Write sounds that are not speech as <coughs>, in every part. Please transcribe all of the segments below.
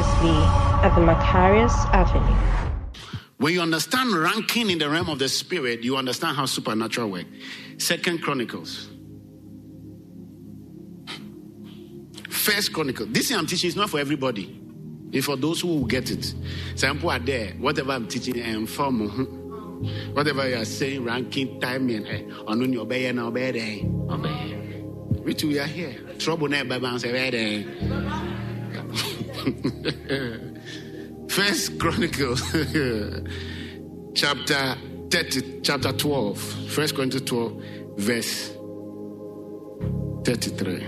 previously at the Macarius Avenue. When you understand ranking in the realm of the spirit, you understand how supernatural work. Second Chronicles. First Chronicle. This thing I'm teaching is not for everybody. It's for those who will get it. Some people are there. Whatever I'm teaching, I inform. Mm-hmm. Whatever you are saying, ranking, timing, on your obey now, obey there. Obey. Which we are here. Trouble never bounce away <laughs> First Chronicles, <laughs> chapter 30, chapter 12. First Chronicles 12, verse 33.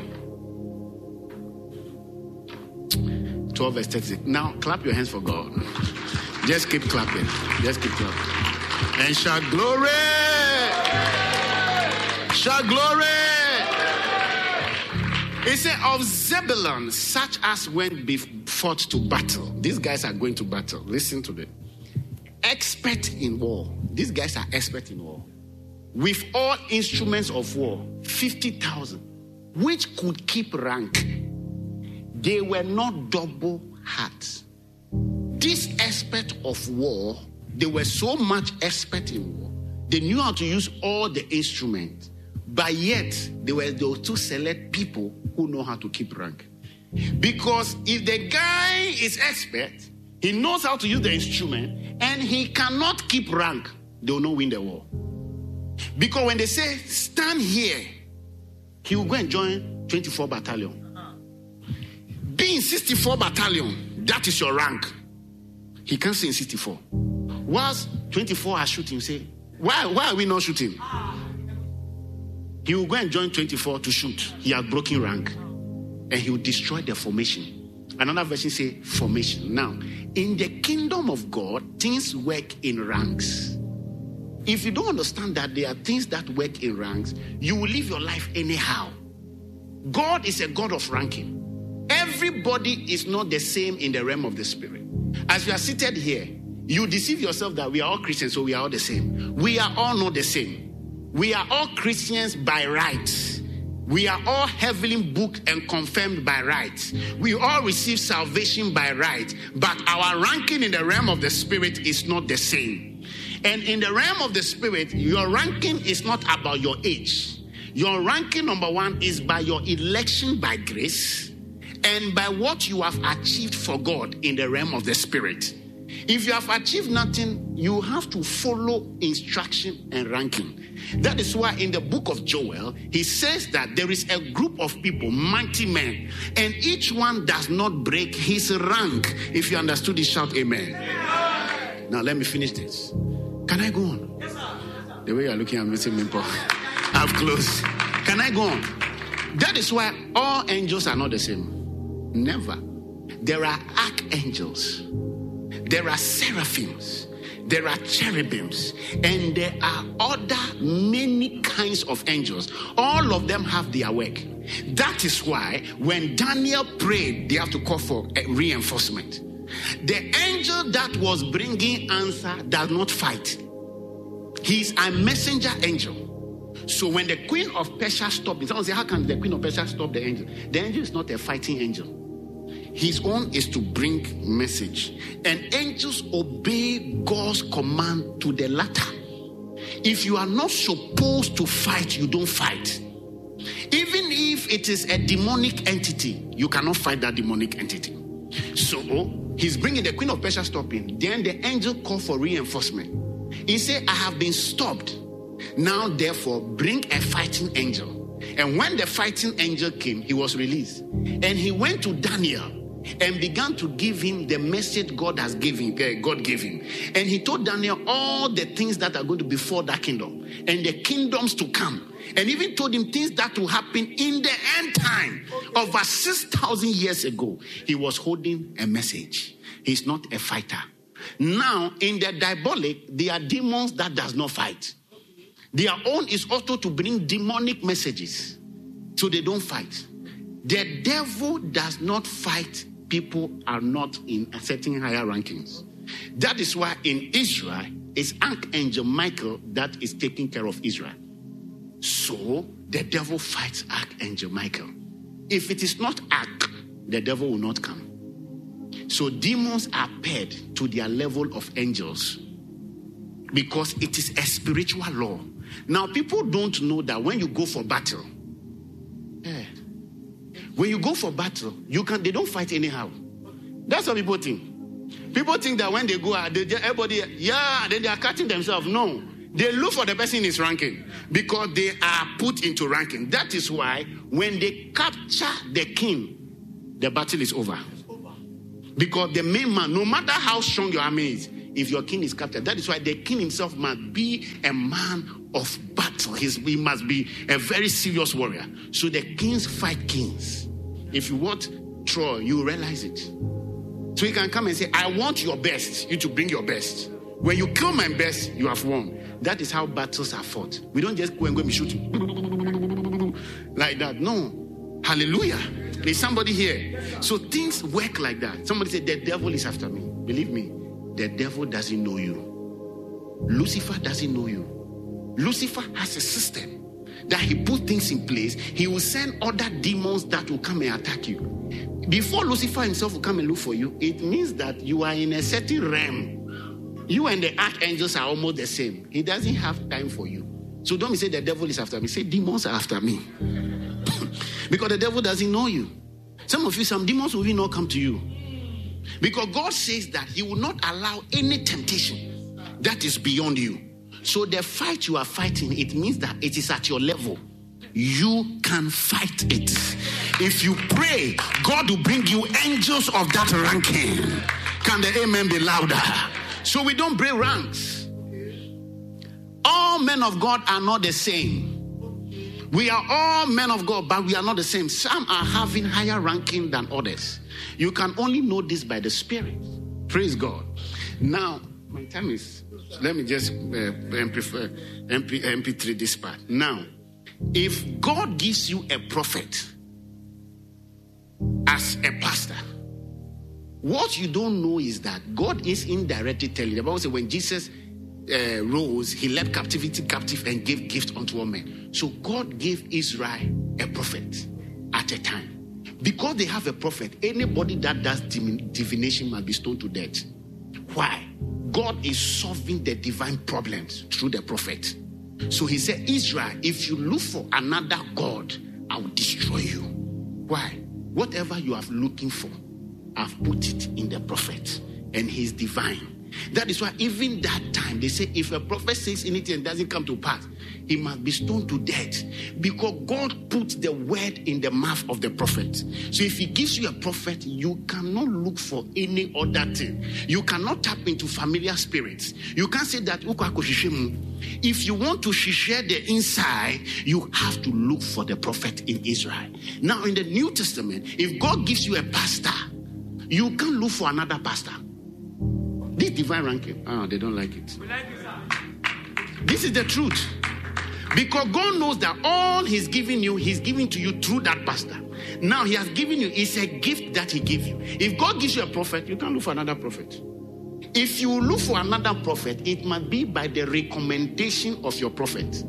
12 verse 36. Now clap your hands for God. Just keep clapping. Just keep clapping. And shout glory. Shout glory. It said of Zebulun, such as went fought to battle. These guys are going to battle. Listen to them. Expert in war. These guys are expert in war. With all instruments of war, 50,000, which could keep rank they were not double hearts. This expert of war, they were so much expert in war. They knew how to use all the instruments, but yet they were those two select people who know how to keep rank. Because if the guy is expert, he knows how to use the instrument, and he cannot keep rank, they will not win the war. Because when they say stand here, he will go and join 24 battalion be in 64 battalion, that is your rank. He can't say in 64. Whilst 24 are shooting, say, why, why are we not shooting? He will go and join 24 to shoot. He has broken rank. And he will destroy the formation. Another version say formation. Now, in the kingdom of God, things work in ranks. If you don't understand that there are things that work in ranks, you will live your life anyhow. God is a God of ranking. Everybody is not the same in the realm of the spirit. As you are seated here, you deceive yourself that we are all Christians, so we are all the same. We are all not the same. We are all Christians by right. We are all heavily booked and confirmed by right. We all receive salvation by right, but our ranking in the realm of the spirit is not the same. And in the realm of the spirit, your ranking is not about your age. Your ranking, number one, is by your election by grace and by what you have achieved for God in the realm of the spirit. If you have achieved nothing, you have to follow instruction and ranking. That is why in the book of Joel, he says that there is a group of people, mighty men, and each one does not break his rank. If you understood this, shout amen. Now let me finish this. Can I go on? Yes, sir. The way you're looking at me, I've <laughs> closed. Can I go on? That is why all angels are not the same. Never. There are archangels, there are seraphims, there are cherubims, and there are other many kinds of angels. All of them have their work. That is why when Daniel prayed, they have to call for a reinforcement. The angel that was bringing answer does not fight. He's a messenger angel. So when the queen of Persia stopped, someone say, How can the queen of Persia stop the angel? The angel is not a fighting angel. His own is to bring message. And angels obey God's command to the latter. If you are not supposed to fight, you don't fight. Even if it is a demonic entity, you cannot fight that demonic entity. So he's bringing the queen of Persia stopping. Then the angel called for reinforcement. He said, I have been stopped. Now, therefore, bring a fighting angel. And when the fighting angel came, he was released. And he went to Daniel and began to give him the message God has given, uh, God gave him. And he told Daniel all the things that are going to befall that kingdom and the kingdoms to come. And even told him things that will happen in the end time. Over 6,000 years ago, he was holding a message. He's not a fighter. Now, in the diabolic, there are demons that does not fight. Their own is also to bring demonic messages. So they don't fight. The devil does not fight people are not in certain higher rankings. That is why in Israel, it's Archangel Michael that is taking care of Israel. So the devil fights Archangel Michael. If it is not Arch, the devil will not come. So demons are paired to their level of angels because it is a spiritual law. Now, people don't know that when you go for battle, when you go for battle, you can they don't fight anyhow. That's what people think. People think that when they go out, they, everybody, yeah, then they are cutting themselves. No, they look for the person in his ranking because they are put into ranking. That is why when they capture the king, the battle is over. Because the main man, no matter how strong your army is, if your king is captured, that is why the king himself must be a man of battle. He's, he must be a very serious warrior. So the kings fight kings. If you want Troy, you realize it. So you can come and say, I want your best, you to bring your best. When you kill my best, you have won. That is how battles are fought. We don't just go and go and shoot <laughs> like that. No. Hallelujah. There's somebody here. So things work like that. Somebody said, The devil is after me. Believe me, the devil doesn't know you. Lucifer doesn't know you. Lucifer has a system that he put things in place. He will send other demons that will come and attack you. Before Lucifer himself will come and look for you, it means that you are in a certain realm. You and the archangels are almost the same. He doesn't have time for you. So don't say the devil is after me. Say demons are after me. <coughs> because the devil doesn't know you. Some of you, some demons will not come to you. Because God says that He will not allow any temptation that is beyond you. So the fight you are fighting, it means that it is at your level. You can fight it. If you pray, God will bring you angels of that ranking. Can the amen be louder? So we don't break ranks. All men of God are not the same. We are all men of God, but we are not the same. Some are having higher ranking than others. You can only know this by the Spirit. Praise God. Now, my time is. Let me just uh, MP, MP, MP3 this part. Now, if God gives you a prophet as a pastor, what you don't know is that God is indirectly telling you. The Bible says when Jesus uh, rose, he led captivity captive and gave gift unto all men. So God gave Israel a prophet at a time. Because they have a prophet, anybody that does divination must be stoned to death. Why? God is solving the divine problems through the prophet. So he said, Israel, if you look for another God, I will destroy you. Why? Whatever you are looking for, I've put it in the prophet, and he's divine. That is why, even that time, they say if a prophet says anything and doesn't come to pass, he must be stoned to death because God put the word in the mouth of the prophet. So, if he gives you a prophet, you cannot look for any other thing. You cannot tap into familiar spirits. You can't say that. If you want to share the inside, you have to look for the prophet in Israel. Now, in the New Testament, if God gives you a pastor, you can't look for another pastor. This divine ranking, ah, they don't like it. Like it this is the truth. Because God knows that all He's giving you, He's giving to you through that pastor. Now He has given you, it's a gift that He gave you. If God gives you a prophet, you can't look for another prophet. If you look for another prophet, it might be by the recommendation of your prophet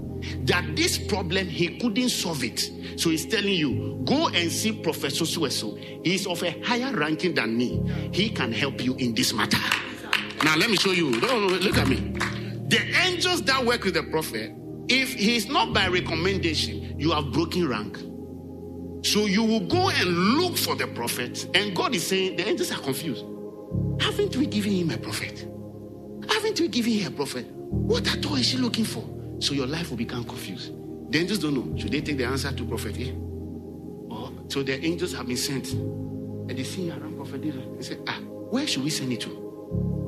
that this problem he couldn't solve it. So he's telling you, go and see Professor Sueso. He's of a higher ranking than me. He can help you in this matter. Now, let me show you. Look at me. The angels that work with the prophet, if he's not by recommendation, you have broken rank. So you will go and look for the prophet, and God is saying the angels are confused. Haven't we given him a prophet? Haven't we given him a prophet? What at all is she looking for? So your life will become confused. The angels don't know. Should they take the answer to prophet here? Or so the angels have been sent. And they see around prophet. They say, ah, where should we send it to?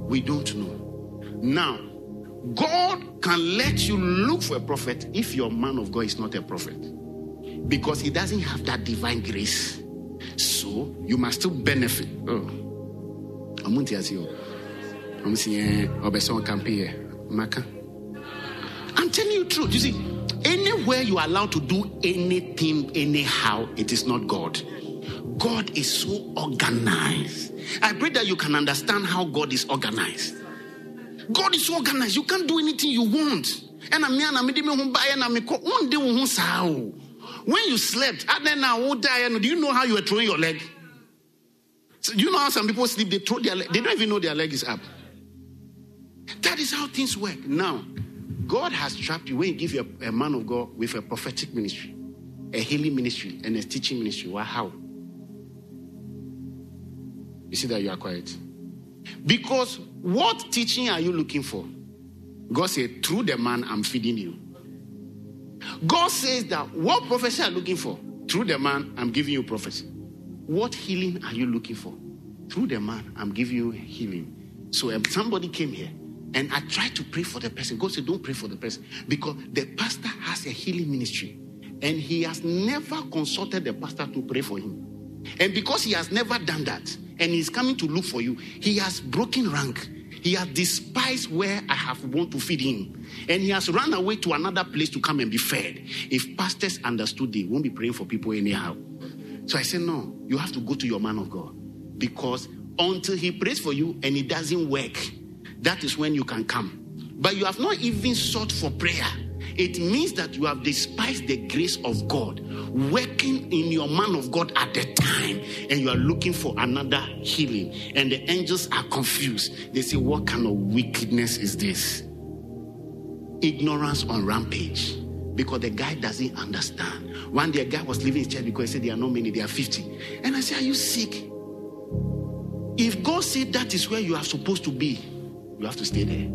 We don't know. Now, God can let you look for a prophet if your man of God is not a prophet because he doesn't have that divine grace. So you must still benefit. Oh, I'm eh, saying, eh. I'm telling you truth. You see, anywhere you are allowed to do anything anyhow, it is not God. God is so organized. I pray that you can understand how God is organized. God is organized. You can't do anything you want. And I'm When you slept, adenawo die. do you know how you were throwing your leg? So you know how some people sleep, they throw their leg, they don't even know their leg is up. That is how things work. Now, God has trapped you when you give you a, a man of God with a prophetic ministry, a healing ministry, and a teaching ministry. Well, how? You see that you are quiet. Because what teaching are you looking for? God said, through the man, I'm feeding you. God says that what prophecy are you looking for? Through the man, I'm giving you prophecy. What healing are you looking for? Through the man, I'm giving you healing. So if somebody came here and I tried to pray for the person. God said, Don't pray for the person because the pastor has a healing ministry and he has never consulted the pastor to pray for him. And because he has never done that and he's coming to look for you, he has broken rank. He has despised where I have want to feed him. And he has run away to another place to come and be fed. If pastors understood, they won't be praying for people anyhow. So I said, No, you have to go to your man of God. Because until he prays for you and it doesn't work, that is when you can come. But you have not even sought for prayer. It means that you have despised the grace of God working in your man of God at the time, and you are looking for another healing. And the angels are confused. They say, What kind of wickedness is this? Ignorance on rampage because the guy doesn't understand. One day, a guy was leaving his church because he said, There are not many, there are 50. And I said, Are you sick? If God said that is where you are supposed to be, you have to stay there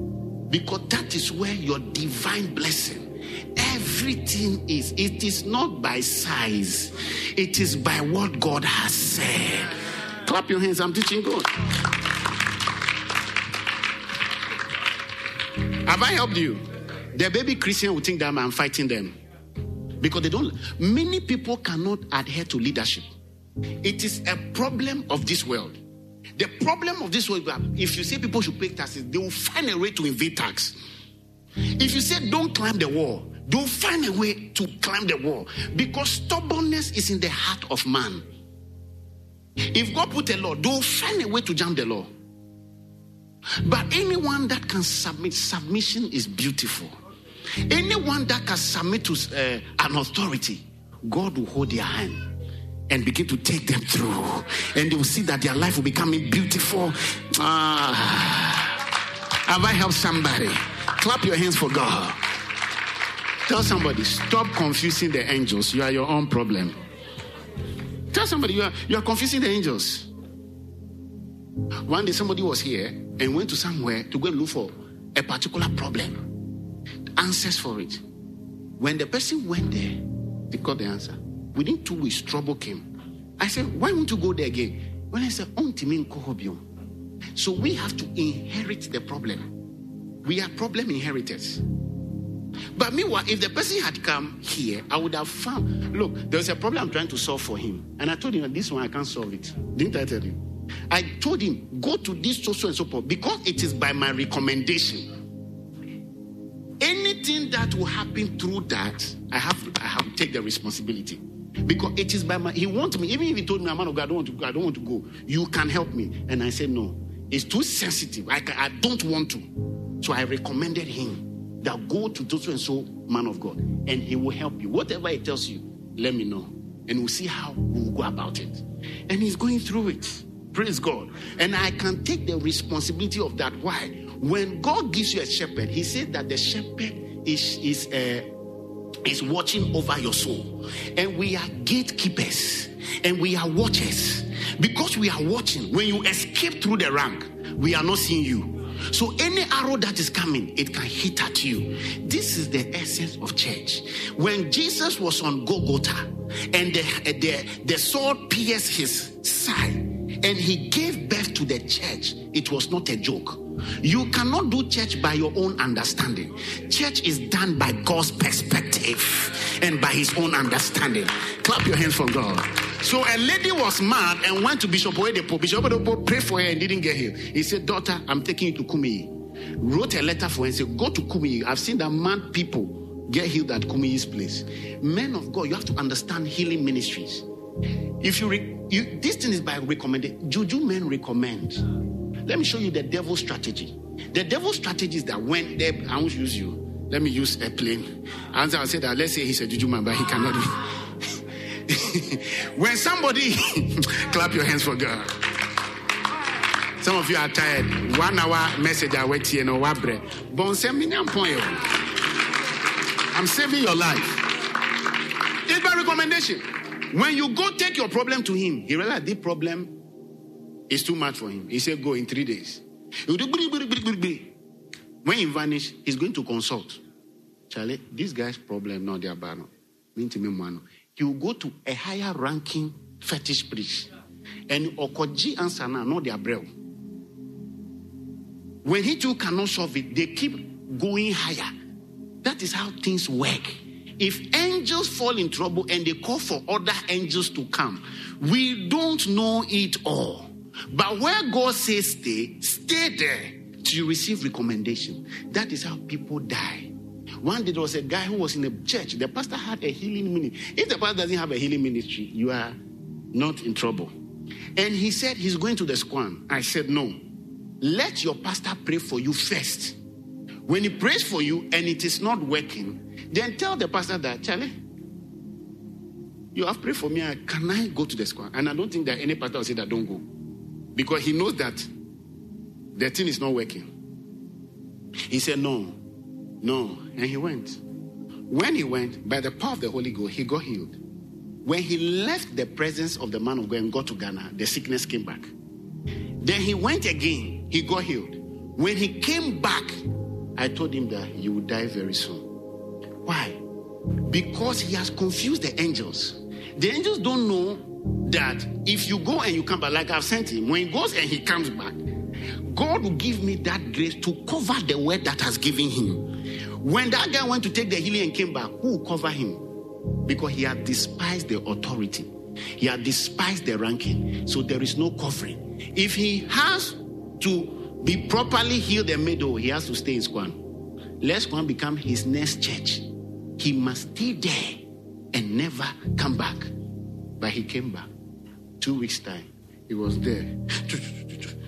because that is where your divine blessing everything is it is not by size. It is by what god has said. Clap your hands i'm teaching god. Have i helped you? The baby christian will think that i'm fighting them. Because they don't many people cannot adhere to leadership. It is a problem of this world. The problem of this world if you say people should pay taxes they will find a way to evade tax if you say don't climb the wall they'll find a way to climb the wall because stubbornness is in the heart of man if god put a law they'll find a way to jump the law but anyone that can submit submission is beautiful anyone that can submit to uh, an authority god will hold their hand and begin to take them through. And they will see that their life will become beautiful. Ah, have I helped somebody? Clap your hands for God. Tell somebody, stop confusing the angels. You are your own problem. Tell somebody, you are, you are confusing the angels. One day, somebody was here and went to somewhere to go and look for a particular problem, answers for it. When the person went there, they got the answer. Within two weeks, trouble came. I said, Why won't you go there again? When I said, So we have to inherit the problem. We are problem inheritors. But meanwhile, if the person had come here, I would have found, look, there's a problem I'm trying to solve for him. And I told him, this one I can't solve it. Didn't I tell you? I told him, go to this so, and so forth because it is by my recommendation. Anything that will happen through that, I have to, I have to take the responsibility because it is by my he wants me even if he told me man of god i don't want to go i don't want to go you can help me and i said no it's too sensitive i, I don't want to so i recommended him that go to those and so man of god and he will help you whatever he tells you let me know and we'll see how we'll go about it and he's going through it praise god and i can take the responsibility of that why when god gives you a shepherd he said that the shepherd is is uh, is watching over your soul. And we are gatekeepers and we are watchers. Because we are watching, when you escape through the rank, we are not seeing you. So any arrow that is coming, it can hit at you. This is the essence of church. When Jesus was on Golgotha and the, the, the sword pierced his side and he gave birth to the church, it was not a joke. You cannot do church by your own understanding. Church is done by God's perspective and by his own understanding. Clap your hands for God. So a lady was mad and went to Bishop Oyedepo. Bishop Oyedepo prayed for her and didn't get healed. He said, Daughter, I'm taking you to Kumuyi. Wrote a letter for her and said, Go to Kumuyi. I've seen that mad people get healed at Kumuyi's place. Men of God, you have to understand healing ministries. If you, re- you this thing is by recommended. Juju men recommend. Let me show you the devil's strategy. The devil's strategy is that when they, I won't use you. Let me use a plane. Answer, I said that. Let's say he's a juju man, but he cannot. <laughs> when somebody, <laughs> clap your hands for God. Some of you are tired. One hour message I wait here, no wabre. Point. Oh. I'm saving your life. It's my recommendation. When you go take your problem to him, he realized this problem is too much for him. He said, Go in three days. When he vanish, he's going to consult. Charlie, this guy's problem, not their banner. Will go to a higher ranking fetish priest. And Okoji answer now, not their brew. When he too cannot solve it, they keep going higher. That is how things work. If angels fall in trouble and they call for other angels to come, we don't know it all. But where God says stay, stay there till you receive recommendation. That is how people die. One day there was a guy who was in a church. The pastor had a healing ministry. If the pastor doesn't have a healing ministry, you are not in trouble. And he said he's going to the squan. I said, no. Let your pastor pray for you first. When he prays for you and it is not working, then tell the pastor that, Charlie, you have prayed for me. Can I go to the square? And I don't think that any pastor will say that don't go. Because he knows that the thing is not working. He said, No, no. And he went. When he went, by the power of the Holy Ghost, he got healed. When he left the presence of the man of God and got to Ghana, the sickness came back. Then he went again, he got healed. When he came back, I told him that you will die very soon. Why? Because he has confused the angels. The angels don't know that if you go and you come back, like I've sent him, when he goes and he comes back, God will give me that grace to cover the word that has given him. When that guy went to take the healing and came back, who will cover him? Because he had despised the authority, he had despised the ranking. So there is no covering. If he has to be properly healed and made whole, he has to stay in Squan. Let Squan become his next church. He must stay there and never come back. But he came back. Two weeks' time, he was there.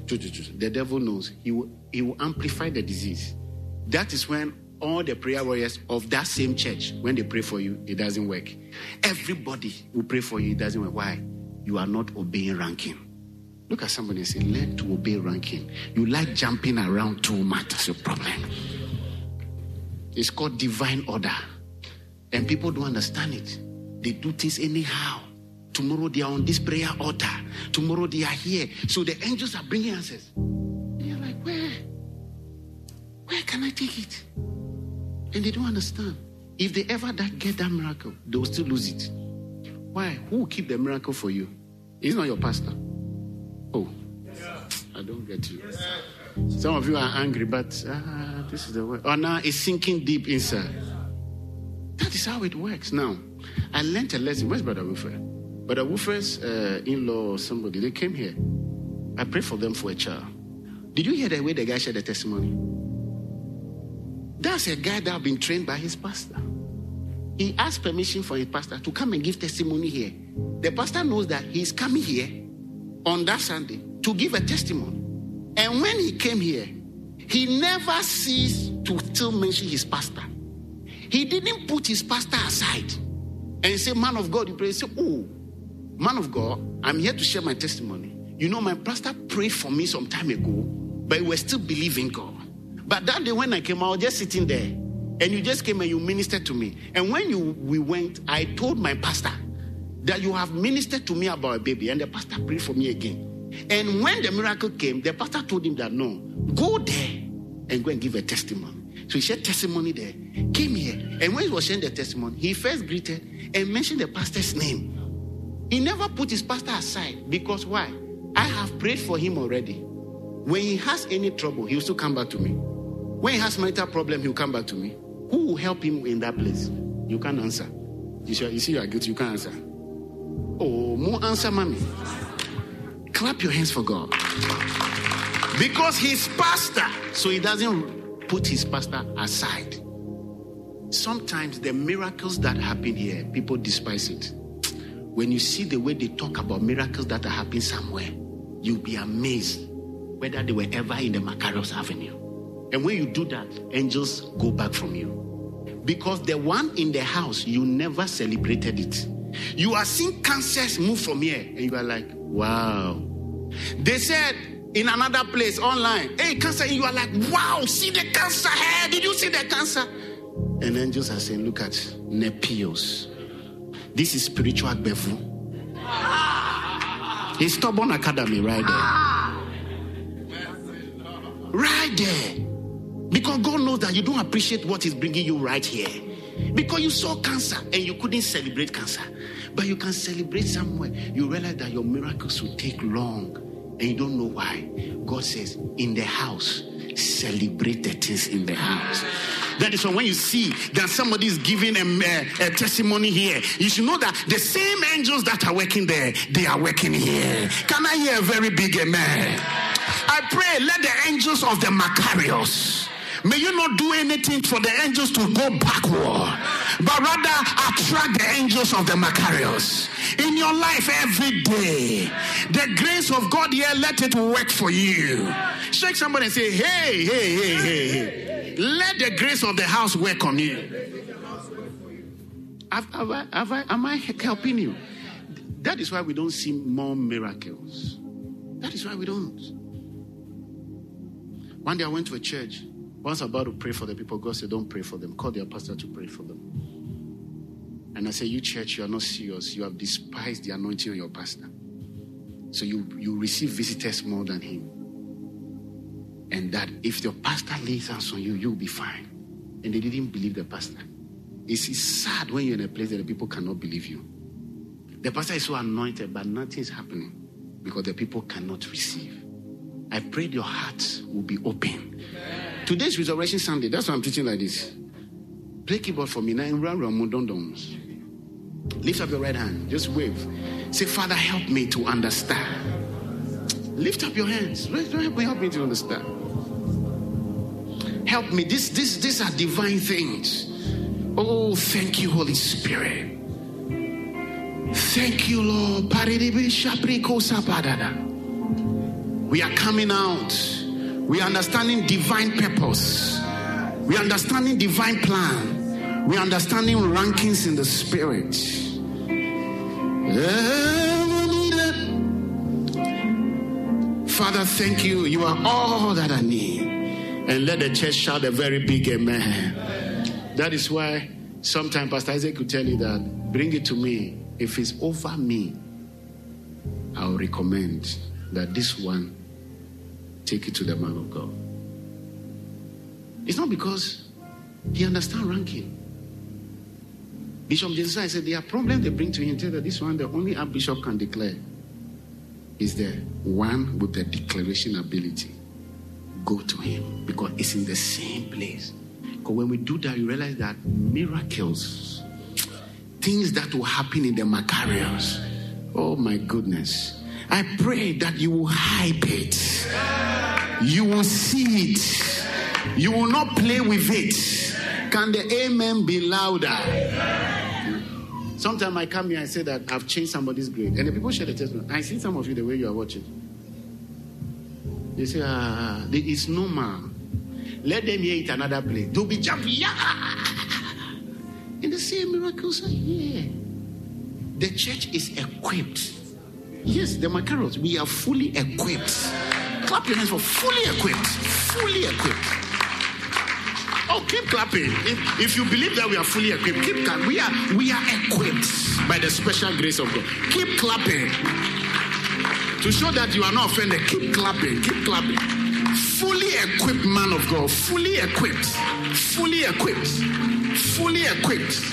The devil knows he will, he will amplify the disease. That is when all the prayer warriors of that same church, when they pray for you, it doesn't work. Everybody will pray for you, it doesn't work. Why? You are not obeying ranking. Look at somebody and say, learn to obey ranking. You like jumping around too much. That's your problem. It's called divine order. And people don't understand it. They do things anyhow. Tomorrow they are on this prayer altar. Tomorrow they are here. So the angels are bringing answers. You're like, where? Where can I take it? And they don't understand. If they ever that get that miracle, they will still lose it. Why? Who will keep the miracle for you? It's not your pastor. Oh, I don't get you. Some of you are angry, but uh, this is the way. Oh, now it's sinking deep inside. That is how it works. Now, I learned a lesson. Where's Brother Wilfred? Brother Wilfred's uh, in law or somebody, they came here. I prayed for them for a child. Did you hear the way the guy shared the testimony? That's a guy that have been trained by his pastor. He asked permission for his pastor to come and give testimony here. The pastor knows that he's coming here on that Sunday to give a testimony. And when he came here, he never ceased to still mention his pastor. He didn't put his pastor aside and say, Man of God, you pray. Say, Oh, man of God, I'm here to share my testimony. You know, my pastor prayed for me some time ago, but we were still believing God. But that day when I came, I was just sitting there, and you just came and you ministered to me. And when you we went, I told my pastor that you have ministered to me about a baby, and the pastor prayed for me again. And when the miracle came, the pastor told him that no, go there and go and give a testimony. So he shared testimony there, came here, and when he was sharing the testimony, he first greeted and mentioned the pastor's name. He never put his pastor aside because why? I have prayed for him already. When he has any trouble, he will still come back to me. When he has mental problem, he'll come back to me. Who will help him in that place? You can't answer. You, you see you are guilty, you can't answer. Oh, more answer, mommy. Clap your hands for God. Because he's pastor, so he doesn't put his pastor aside. Sometimes the miracles that happen here, people despise it. When you see the way they talk about miracles that are happening somewhere, you'll be amazed whether they were ever in the Macarius Avenue. And when you do that, angels go back from you. Because the one in the house, you never celebrated it. You are seeing cancers move from here, and you are like, wow. They said in another place online. Hey, cancer, you are like, wow, see the cancer here. Did you see the cancer? And angels are saying, look at Nepios. This is spiritual bevu. It's stubborn academy right there. Right there. Because God knows that you don't appreciate what is bringing you right here. Because you saw cancer and you couldn't celebrate cancer. But you can celebrate somewhere. You realize that your miracles will take long and you don't know why. God says, in the house, celebrate the things in the house. That is why when you see that somebody is giving a, a, a, testimony here, you should know that the same angels that are working there, they are working here. Can I hear a very big amen? I pray, let the angels of the Macarius May you not do anything for the angels to go backward, but rather attract the angels of the Macarius in your life every day. The grace of God here, let it work for you. Shake somebody and say, Hey, hey, hey, hey, hey. Let the grace of the house work on you. Have, have I, have I, am I helping you? That is why we don't see more miracles. That is why we don't. One day I went to a church once about to pray for the people, God said, Don't pray for them. Call their pastor to pray for them. And I said, You church, you are not serious. You have despised the anointing of your pastor. So you, you receive visitors more than him. And that if your pastor lays hands on you, you'll be fine. And they didn't believe the pastor. It's it's sad when you're in a place that the people cannot believe you. The pastor is so anointed, but nothing is happening because the people cannot receive. I prayed your heart will be open. Today's Resurrection Sunday. That's why I'm teaching like this. Play keyboard for me now and run Lift up your right hand. Just wave. Say, Father, help me to understand. Lift up your hands. Help me, help me to understand. Help me. This, this, these are divine things. Oh, thank you, Holy Spirit. Thank you, Lord. We are coming out we are understanding divine purpose. We are understanding divine plan. We are understanding rankings in the spirit. Father, thank you. You are all that I need. And let the church shout a very big amen. That is why sometimes Pastor Isaac could tell you that bring it to me. If it's over me, I'll recommend that this one take it to the man of God. It's not because he understands ranking. Bishop Josiah said there are problems they bring to him. Tell that this one, the only bishop can declare is the one with the declaration ability. Go to him because it's in the same place. Because when we do that, you realize that miracles, things that will happen in the Macarius. Oh my goodness. I pray that you will hype it. You will see it. You will not play with it. Can the amen be louder? Sometimes I come here and say that I've changed somebody's grade. And the people share the testimony. I see some of you the way you are watching. They say, ah, it's normal. Let them hear it another place. They'll be jumping. Yeah. And the same miracles are here. The church is equipped Yes, the macaros, we are fully equipped. Clap your hands for fully equipped. Fully equipped. Oh, keep clapping. If, if you believe that we are fully equipped, keep clapping. We are we are equipped by the special grace of God. Keep clapping. To show that you are not offended, keep clapping, keep clapping. Fully equipped man of God, fully equipped, fully equipped, fully equipped.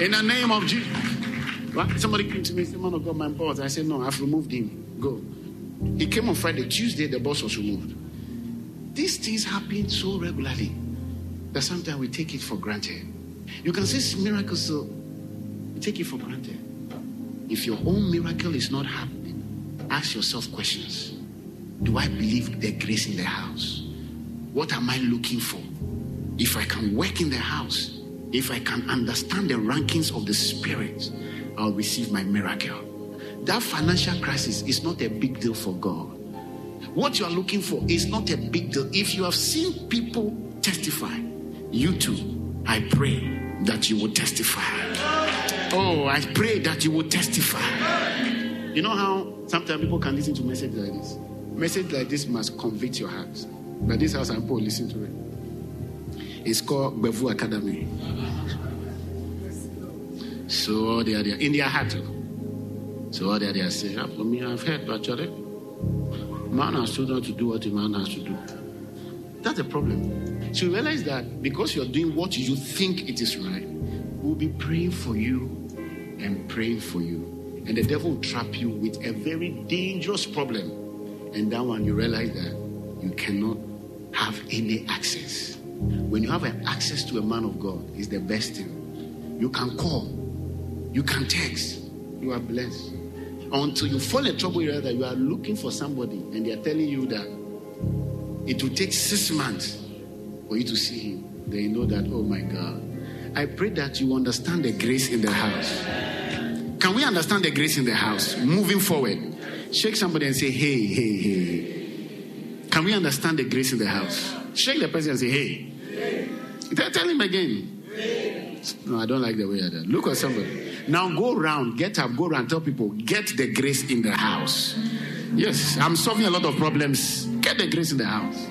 In the name of Jesus. What? Somebody came to me and said, Man of God, my boss. I said, No, I've removed him. Go. He came on Friday. Tuesday, the boss was removed. These things happen so regularly that sometimes we take it for granted. You can see miracles, so we take it for granted. If your own miracle is not happening, ask yourself questions. Do I believe the grace in the house? What am I looking for? If I can work in the house, if I can understand the rankings of the Spirit, I'll receive my miracle. That financial crisis is not a big deal for God. What you are looking for is not a big deal. If you have seen people testify, you too, I pray that you will testify. Oh, I pray that you will testify. You know how sometimes people can listen to messages like this? Message like this must convict your heart. But this house, I'm poor, listen to it. It's called Bevu Academy. So they are there in their heart. So what they are there say, "Ah, for me, I've heard, but Charlie, man has chosen to do what a man has to do. That's the problem. So you realize that because you're doing what you think it is right, we'll be praying for you and praying for you. And the devil will trap you with a very dangerous problem. And that one you realize that you cannot have any access. When you have an access to a man of God, it's the best thing. You can call, you can text, you are blessed. Until you fall in trouble area that you are looking for somebody and they are telling you that it will take six months for you to see him. Then you know that, oh my God. I pray that you understand the grace in the house. Can we understand the grace in the house? Moving forward. Shake somebody and say, hey, hey, hey. Can we understand the grace in the house? Shake the person and say, hey. Tell, tell him again. No, I don't like the way I did. Look at somebody. Now go around, get up, go around, tell people, get the grace in the house. Yes, I'm solving a lot of problems. Get the grace in the house.